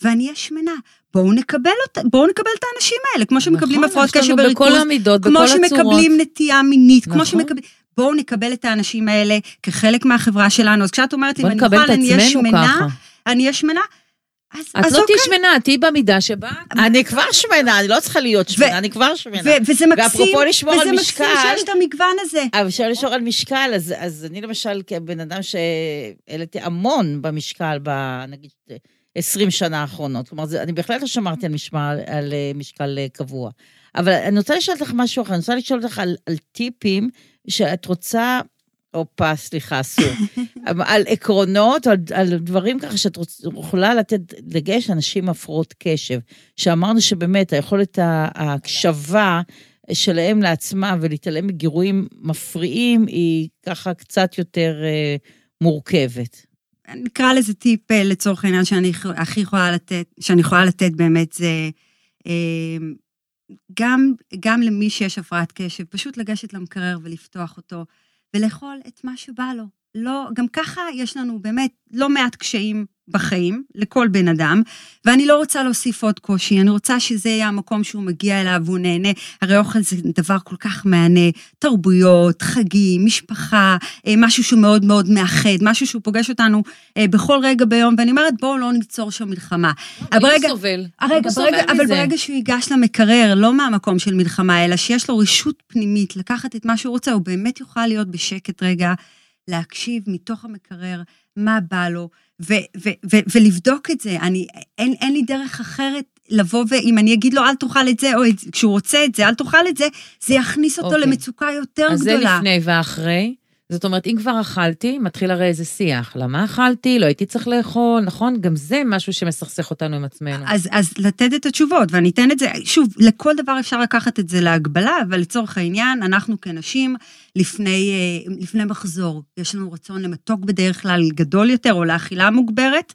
ואני אהיה שמנה. בואו נקבל אותה, בואו נקבל את האנשים האלה, כמו שמקבלים נכון, הפרעות קשב וריכוז, בכל המידות, בכל כמו הצורות. שמקבלים נטייה מינית, כמו נכון. שמקבלים... בואו נקבל את האנשים האלה כחלק מהחברה שלנו. אז כשאת אומרת, אם אני אוכל, את אני אהיה שמנה. אני אהיה שמנה, אז, את אז לא אוקיי. תהיי שמנה, תהיי במידה שבה... אני כבר שמנה, אני לא צריכה להיות שמנה, אני כבר שמנה. ו- וזה מקסים, ואפרופו לשמור על וזה מקסים משקל- שיש את המגוון הזה. אבל אפשר לשאול על משקל, אז, אז אני למשל, כבן אדם שהעליתי המון במשקל, ב, נגיד, 20 שנה האחרונות. כלומר, זה, אני בהחלט לא שמרתי על, משמע, על אה, משקל אה, קבוע. אבל אני רוצה לשאול אותך משהו אחר, אני רוצה לשאול אותך על, על טיפים שאת רוצה, הופה, סליחה, אסור, על עקרונות, על, על דברים ככה שאת רוצ, יכולה לתת דגש לאנשים עם הפרעות קשב, שאמרנו שבאמת היכולת ההקשבה שלהם לעצמם ולהתעלם מגירויים מפריעים היא ככה קצת יותר אה, מורכבת. נקרא לזה טיפ אה, לצורך העניין שאני הכי יכולה לתת, שאני יכולה לתת באמת זה אה, גם, גם למי שיש הפרעת קשב, פשוט לגשת למקרר ולפתוח אותו ולאכול את מה שבא לו. לא, גם ככה יש לנו באמת לא מעט קשיים בחיים, לכל בן אדם, ואני לא רוצה להוסיף עוד קושי, אני רוצה שזה יהיה המקום שהוא מגיע אליו והוא נהנה. הרי אוכל זה דבר כל כך מהנה, תרבויות, חגים, משפחה, אה, משהו שהוא מאוד מאוד מאחד, משהו שהוא פוגש אותנו אה, בכל רגע ביום, ואני אומרת, בואו לא ניצור שם מלחמה. אבל מי רגע- סובל? הרגע, הוא סובל ברגע, אבל מזה. ברגע שהוא ייגש למקרר, לא מהמקום של מלחמה, אלא שיש לו רשות פנימית לקחת את מה שהוא רוצה, הוא באמת יוכל להיות בשקט רגע, להקשיב מתוך המקרר מה בא לו, ו- ו- ו- ולבדוק את זה. אני, אין, אין לי דרך אחרת לבוא ואם אני אגיד לו, אל תאכל את זה, או את, כשהוא רוצה את זה, אל תאכל את זה, זה יכניס אותו אוקיי. למצוקה יותר אז זה גדולה. לפני ואחרי. זאת אומרת, אם כבר אכלתי, מתחיל הרי איזה שיח. למה אכלתי? לא הייתי צריך לאכול, נכון? גם זה משהו שמסכסך אותנו עם עצמנו. אז, אז לתת את התשובות, ואני אתן את זה, שוב, לכל דבר אפשר לקחת את זה להגבלה, אבל לצורך העניין, אנחנו כנשים, לפני, אה, לפני מחזור, יש לנו רצון למתוק בדרך כלל גדול יותר, או לאכילה מוגברת,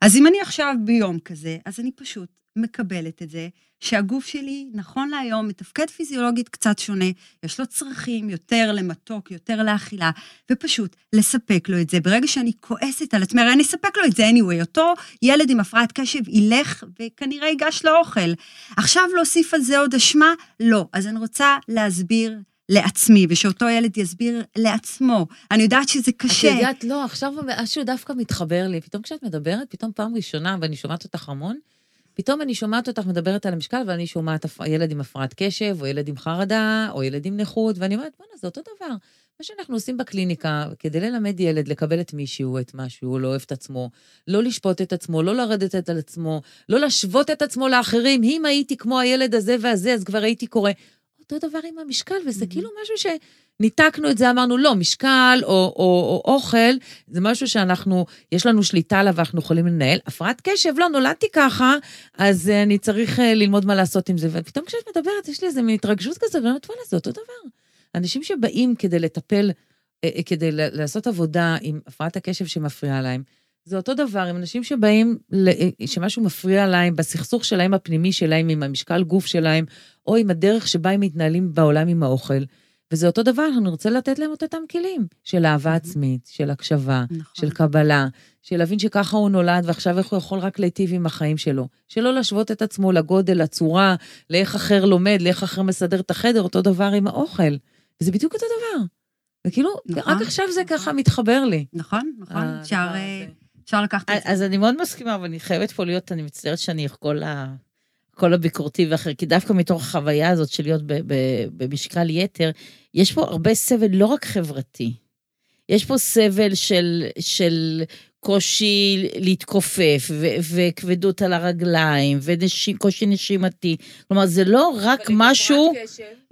אז אם אני עכשיו ביום כזה, אז אני פשוט מקבלת את זה, שהגוף שלי, נכון להיום, מתפקד פיזיולוגית קצת שונה, יש לו צרכים יותר למתוק, יותר לאכילה, ופשוט לספק לו את זה. ברגע שאני כועסת על עצמי, הרי אני אספק לו את זה anyway, אותו ילד עם הפרעת קשב ילך וכנראה ייגש לאוכל. עכשיו להוסיף על זה עוד אשמה? לא. אז אני רוצה להסביר לעצמי, ושאותו ילד יסביר לעצמו. אני יודעת שזה את קשה. יודעת, לא, עכשיו משהו דווקא מתחבר לי. פתאום כשאת מדברת, פתאום פעם ראשונה, ואני שומעת אותך המון, פתאום אני שומעת אותך מדברת על המשקל, ואני שומעת ילד עם הפרעת קשב, או ילד עם חרדה, או ילד עם נכות, ואני אומרת, בואנה, זה אותו דבר. מה שאנחנו עושים בקליניקה, כדי ללמד ילד לקבל את מישהו, את מה שהוא לא אוהב את עצמו, לא לשפוט את עצמו, לא לרדת על עצמו, לא להשוות את עצמו לאחרים. אם הייתי כמו הילד הזה והזה, אז כבר הייתי קורא. אותו דבר עם המשקל, וזה כאילו משהו שניתקנו את זה, אמרנו, לא, משקל או, או, או אוכל, זה משהו שאנחנו, יש לנו שליטה עליו ואנחנו יכולים לנהל. הפרעת קשב, לא, נולדתי ככה, אז אה, אני צריך אה, ללמוד מה לעשות עם זה. ופתאום כשאת מדברת, יש לי איזו מין התרגשות כזאת, ואני אומרת, וואלה, זה אותו דבר. אנשים שבאים כדי לטפל, אה, כדי לעשות עבודה עם הפרעת הקשב שמפריעה להם, זה אותו דבר עם אנשים שבאים, אה, שמשהו מפריע להם בסכסוך שלהם הפנימי שלהם, עם המשקל גוף שלהם, או עם הדרך שבה הם מתנהלים בעולם עם האוכל. וזה אותו דבר, אני רוצה לתת להם את אותם כלים של אהבה עצמית, של הקשבה, נכון. של קבלה, של להבין שככה הוא נולד ועכשיו איך הוא יכול רק להיטיב עם החיים שלו. שלא להשוות את עצמו לגודל, לצורה, לאיך אחר לומד, לאיך אחר מסדר את החדר, אותו דבר עם האוכל. וזה בדיוק אותו דבר. וכאילו, נכון, רק עכשיו זה נכון. ככה מתחבר לי. נכון, נכון. אפשר. אה, אפשר לקחת את זה. אז אני מאוד מסכימה, אבל אני חייבת פה להיות, אני מצטערת שאני כל ה... כל הביקורתי ואחר, כי דווקא מתוך החוויה הזאת של להיות במשקל יתר, יש פה הרבה סבל לא רק חברתי, יש פה סבל של, של קושי להתכופף, ו- וכבדות על הרגליים, וקושי נשימתי. כלומר, זה לא רק משהו,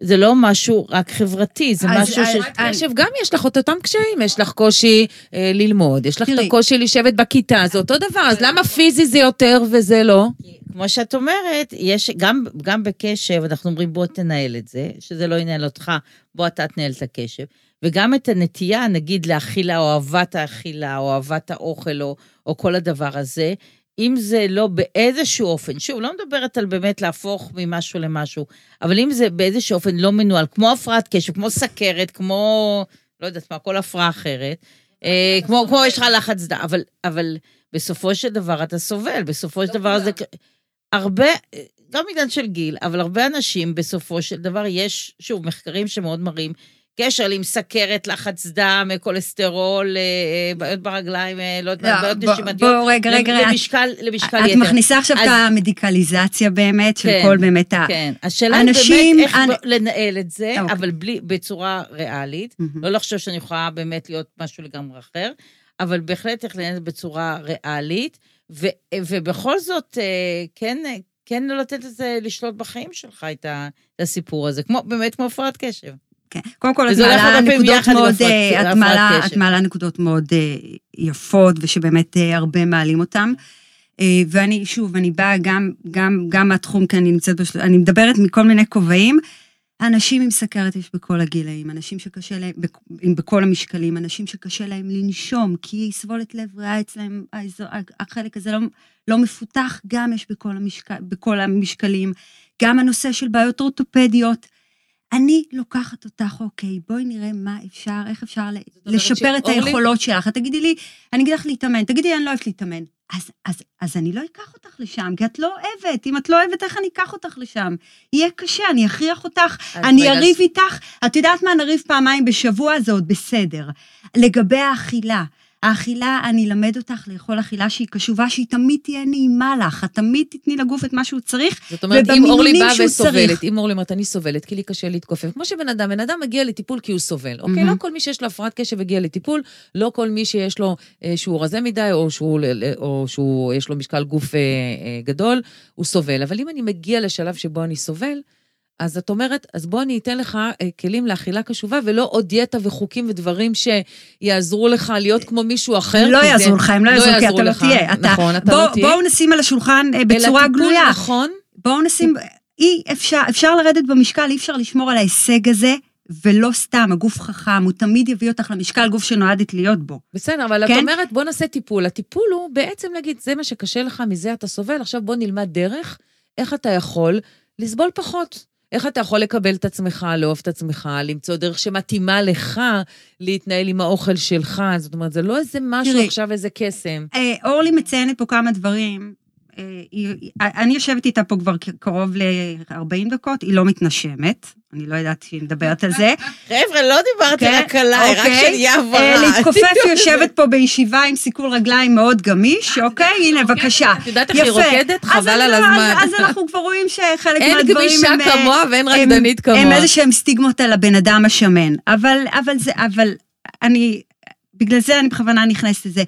זה לא משהו רק חברתי, זה אז- משהו אז-. הפרעת קשב, גם יש לך את אותם קשיים, יש לך קושי אה, ללמוד, יש לך את. הקושי לשבת בכיתה, זה אותו דבר, אז למה פיזי זה יותר וזה לא? כמו שאת אומרת, יש, גם, גם בקשב, אנחנו אומרים בוא תנהל את זה, שזה לא ינהל אותך, בוא אתה תנהל את הקשב. וגם את הנטייה, נגיד, לאכילה, או אהבת האכילה, או אהבת האוכל, או, או כל הדבר הזה, אם זה לא באיזשהו אופן, שוב, לא מדברת על באמת להפוך ממשהו למשהו, אבל אם זה באיזשהו אופן לא מנוהל, כמו הפרעת קשב, כמו סכרת, כמו, לא יודעת מה, כל הפרעה אחרת, אה, כמו, כמו יש לך לחץ דם, אבל, אבל בסופו של דבר אתה סובל, בסופו של דבר זה... הרבה, גם עניין של גיל, אבל הרבה אנשים בסופו של דבר יש, שוב, מחקרים שמאוד מראים קשר עם סכרת, לחץ דם, כולסטרול, אה, אה, בעיות ברגליים, אה, לא יודעת, לא, בעיות בוא- נשימתיות. בוא, רגע, רגע, את- למשקל, למשקל את יתר. מכניסה עכשיו את המדיקליזציה באמת, של כן, כל באמת ה... כן, השאלה היא אנשים- באמת איך אני- לנהל את זה, אוקיי. אבל בלי, בצורה ריאלית. מהמם. לא לחשוב שאני יכולה באמת להיות משהו לגמרי אחר, אבל בהחלט איך לנהל את זה בצורה ריאלית, ו, ובכל זאת, אה, כן, כן לא לתת לזה לשלוט בחיים שלך, את, את הסיפור הזה, כמו, באמת כמו הפרעת קשב. כן. קודם כל, את מעלה נקודות מאוד, אה, את מעלה-. את מעלה נקודות מאוד אה, יפות, ושבאמת אה, הרבה מעלים אותן. ואני, שוב, אני באה גם, גם, גם מהתחום, כי אני נמצאת בשל... אני מדברת מכל מיני כובעים. אנשים עם סכרת יש בכל הגילאים, אנשים שקשה להם, בכל המשקלים, אנשים שקשה להם לנשום, כי סבולת לב ריאה אצלם, החלק הזה לא, לא מפותח, גם יש בכל, המשקל, בכל המשקלים. גם הנושא של בעיות אורתופדיות. אני לוקחת אותך, אוקיי, בואי נראה מה אפשר, איך אפשר לשפר את היכולות שלך. את תגידי לי, אני אגיד לך להתאמן, תגידי לי, אני לא אוהבת להתאמן. אז, אז, אז אני לא אקח אותך לשם, כי את לא אוהבת. אם את לא אוהבת, איך אני אקח אותך לשם? יהיה קשה, אני אכריח אותך, אני אריב אז- איתך. את יודעת מה, נריב פעמיים בשבוע, זה עוד בסדר. לגבי האכילה, האכילה, אני אלמד אותך לאכול אכילה שהיא קשובה, שהיא תמיד תהיה נעימה לך, את תמיד תתני לגוף את מה שהוא צריך, זאת אומרת, אם אורלי באה וסובלת. אם אורלי אומרת, אני סובלת, כי לי קשה להתכופף, כמו שבן אדם, בן אדם מגיע לטיפול כי הוא סובל, אוקיי? לא כל מי שיש לו הפרעת קשב מגיע לטיפול, לא כל מי שיש לו, אה, שהוא רזה מדי, או שהוא, או שהוא, יש לו משקל גוף אה, אה, גדול, הוא סובל. אבל אם אני מגיע לשלב שבו אני סובל, אז את אומרת, אז בוא אני אתן לך אה, כלים לאכילה קשובה, ולא עוד דיאטה וחוקים ודברים שיעזרו לך להיות כמו מישהו אחר. לא יעזרו לך, הם לא יעזרו, כי אתה לא. תהיה. נכון, אתה לא תהיה. בואו נשים על השולחן אה, אלא בצורה גלויה. נכון, בואו נשים, אי אפשר, אפשר לרדת במשקל, אי אפשר לשמור על ההישג הזה, ולא סתם, הגוף חכם, הוא תמיד יביא אותך למשקל גוף שנועדת להיות בו. בסדר, אבל את כן? אומרת, בוא נעשה טיפול. הטיפול הוא בעצם להגיד, זה מה שקשה לך, מזה אתה סובל, עכשיו בוא נלמד דרך, איך אתה יכול לסבול פחות. איך אתה יכול לקבל את עצמך, לאהוב את עצמך, למצוא דרך שמתאימה לך להתנהל עם האוכל שלך. זאת אומרת, זה לא איזה משהו תראי. עכשיו, איזה קסם. אה, אורלי מציינת פה כמה דברים. אה, היא- אני יושבת איתה פה כבר קרוב ל-40 דקות, היא לא מתנשמת, אני לא יודעת שהיא מדברת על זה. חבר'ה, לא דיברתי כן, על רק אוקיי. שנהיה אה, הברה. להתכופף, היא יושבת פה בישיבה עם סיכול רגליים מאוד גמיש, אוקיי? הנה, בבקשה. את יודעת איך היא. רוקדת? חבל על לא- הזמן. אז אנחנו כבר רואים שחלק אין מהדברים גמישה הם... אה, כמוה ואין רקדנית כמוה. הם איזה שהם סטיגמות על הבן אדם השמן. אבל, אבל זה, אבל אני, בגלל זה אני בכוונה נכנסת לזה.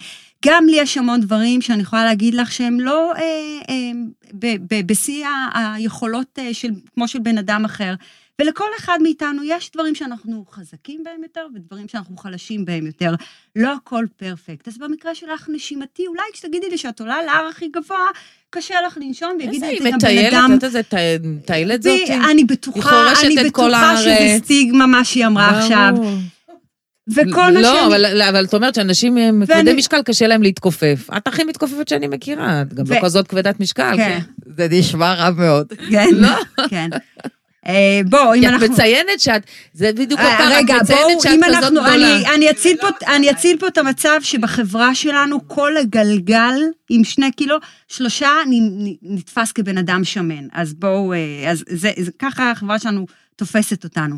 גם לי יש המון דברים שאני יכולה להגיד לך שהם לא אה, אה, בשיא היכולות אה, של, כמו של בן אדם אחר. ולכל אחד מאיתנו יש דברים שאנחנו חזקים בהם יותר ודברים שאנחנו חלשים בהם יותר. לא הכל פרפקט. אז במקרה שלך נשימתי, אולי כשתגידי לי שאת עולה להר הכי גבוה, קשה לך לנשום, ויגיד איזה לי היא את זה גם בן מטיילת, אדם... את יודעת איזה ט- טיילת זאת? אני בטוחה, אני את בטוחה. שזה סטיגמה מה שהיא אמרה עכשיו. וכל מה לא, שאני... אבל, אבל את אומרת שאנשים עם ואני- כבדי משקל קשה להם להתכופף. את הכי מתכופפת שאני מכירה, את גם לא ו- כזאת כבדת משקל. כן, זה נשמע רע מאוד. כן, כן. אה, בוא, אם כי את אנחנו... מציינת שאת, זה בדיוק את רגע, מציינת שאת אם כזאת אנחנו, גדולה. אני, אני, אציל פה, את המצב שבחברה שלנו כל הגלגל עם שני קילו, שלושה נתפס כבן אדם שמן. אז בואו, אה, אז זה, זה ככה החברה שלנו תופסת אותנו.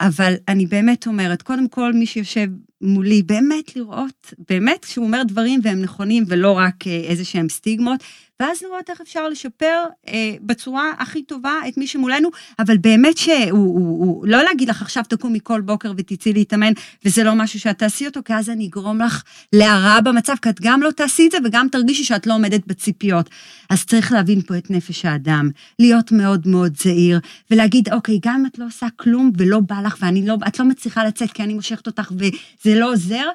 אבל אני באמת אומרת, קודם כל, מי שיושב מולי, באמת לראות, באמת, כשהוא אומר דברים והם נכונים ולא רק אה, איזה שהם סטיגמות, ואז לראות איך אפשר לשפר אה, בצורה הכי טובה את מי שמולנו, אבל באמת שהוא, הוא, הוא, לא להגיד לך עכשיו תקומי כל בוקר ותצאי להתאמן, וזה לא משהו שאת תעשי אותו, כי אז אני אגרום לך להרעה במצב, כי את גם לא תעשי את זה וגם תרגישי שאת לא עומדת בציפיות. אז צריך להבין פה את נפש האדם, להיות מאוד מאוד זהיר, ולהגיד, אוקיי, גם אם את לא עושה כלום ולא בא לך, ואני לא, לא מצליחה לצאת כי אני מושכת אותך וזה לא עוזר,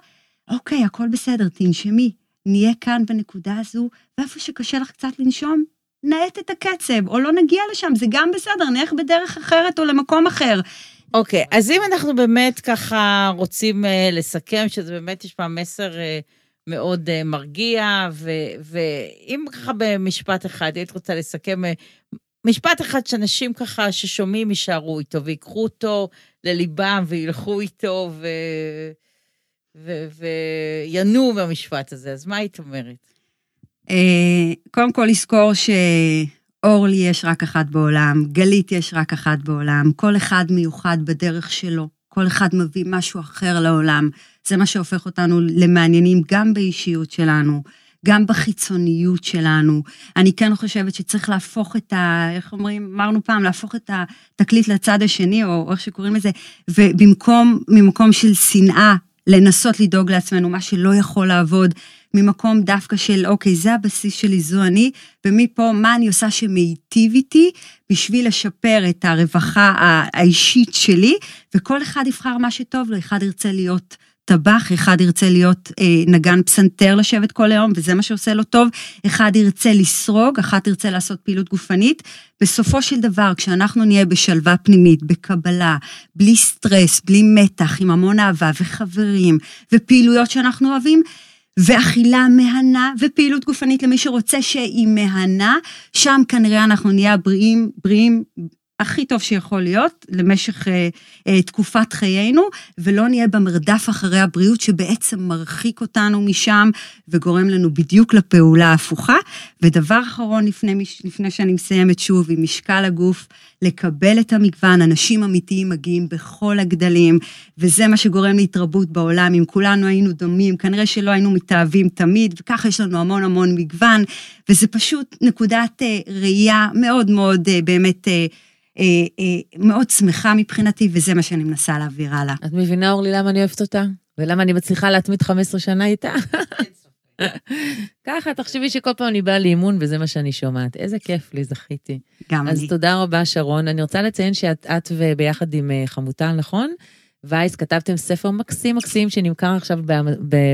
אוקיי, הכל בסדר, תנשמי. נהיה כאן בנקודה הזו, ואיפה שקשה לך קצת לנשום, נאט את הקצב, או לא נגיע לשם, זה גם בסדר, נלך בדרך אחרת או למקום אחר. אוקיי, אז אם אנחנו באמת ככה רוצים אה, לסכם, שזה באמת יש פה מסר אה, מאוד אה, מרגיע, ואם ככה במשפט אחד, היית רוצה לסכם, אה, משפט אחד שאנשים ככה ששומעים יישארו איתו, ויקחו אותו לליבם וילכו איתו. ו- וינועו במשפט הזה, אז מה היית אומרת? אה, קודם כל לזכור שאורלי יש רק אחת בעולם, גלית יש רק אחת בעולם, כל אחד מיוחד בדרך שלו, כל אחד מביא משהו אחר לעולם. זה מה שהופך אותנו למעניינים גם באישיות שלנו, גם בחיצוניות שלנו. אני כן חושבת שצריך להפוך את ה... איך אומרים? אמרנו פעם, להפוך את התקליט לצד השני, או איך שקוראים לזה, ובמקום, ממקום של שנאה, לנסות לדאוג לעצמנו, מה שלא יכול לעבוד, ממקום דווקא של, אוקיי, זה הבסיס שלי, זו אני, ומפה, מה אני עושה שמיטיב איתי, בשביל לשפר את הרווחה האישית שלי, וכל אחד יבחר מה שטוב לו, אחד ירצה להיות טבח, אחד ירצה להיות אה, נגן פסנתר לשבת כל היום, וזה מה שעושה לו טוב, אחד ירצה לסרוג, אחת ירצה לעשות פעילות גופנית. בסופו של דבר, כשאנחנו נהיה בשלווה פנימית, בקבלה, בלי סטרס, בלי מתח, עם המון אהבה וחברים, ופעילויות שאנחנו אוהבים, ואכילה מהנה, ופעילות גופנית למי שרוצה שהיא מהנה, שם כנראה אנחנו נהיה בריאים, בריאים הכי טוב שיכול להיות למשך אה, אה, תקופת חיינו, ולא נהיה במרדף אחרי הבריאות שבעצם מרחיק אותנו משם וגורם לנו בדיוק לפעולה ההפוכה. ודבר אחרון לפני, לפני שאני מסיימת שוב, עם משקל הגוף, לקבל את המגוון, אנשים אמיתיים מגיעים בכל הגדלים, וזה מה שגורם להתרבות בעולם. אם כולנו היינו דומים, כנראה שלא היינו מתאהבים תמיד, וככה יש לנו המון המון מגוון, וזה פשוט נקודת אה, ראייה מאוד מאוד אה, באמת... אה, מאוד שמחה מבחינתי, וזה מה שאני מנסה להעביר הלאה. את מבינה, אורלי, למה אני אוהבת אותה? ולמה אני מצליחה להתמיד 15 שנה איתה? ככה, תחשבי שכל פעם אני באה לאימון וזה מה שאני שומעת. איזה כיף לי, זכיתי. גם אז אני. אז תודה רבה, שרון. אני רוצה לציין שאת את וביחד עם חמוטל, נכון? וייס, כתבתם ספר מקסים מקסים שנמכר עכשיו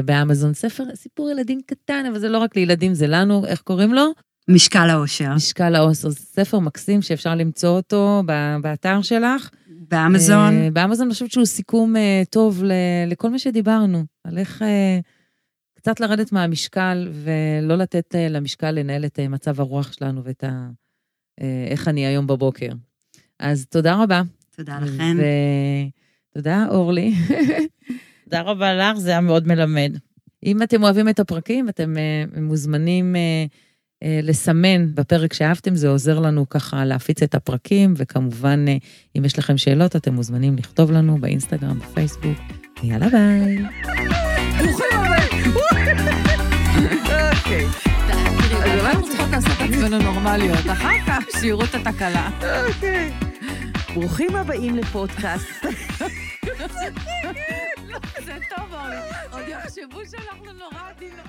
באמזון. ספר, סיפור ילדים קטן, אבל זה לא רק לילדים, זה לנו, איך קוראים לו? משקל האושר. משקל האושר. ספר מקסים שאפשר למצוא אותו באתר שלך. באמזון. באמזון אני חושבת שהוא סיכום טוב לכל מה שדיברנו, על איך קצת לרדת מהמשקל ולא לתת למשקל לנהל את מצב הרוח שלנו ואת ה... איך אני היום בבוקר. אז תודה רבה. תודה לכן. תודה, אורלי. תודה רבה לך, זה היה מאוד מלמד. אם אתם אוהבים את הפרקים, אתם מוזמנים לסמן בפרק שאהבתם, זה עוזר לנו ככה להפיץ את הפרקים, וכמובן, אם יש לכם שאלות, אתם מוזמנים לכתוב לנו באינסטגרם, בפייסבוק. יאללה ביי. ברוכים הבאים. אוקיי. אז אולי אנחנו צריכות לעשות את עצמנו נורמליות, אחר כך שיראו את התקלה. אוקיי. ברוכים הבאים לפודקאסט. לא, זה טוב. עוד יחשבו שאנחנו נורא עדינות.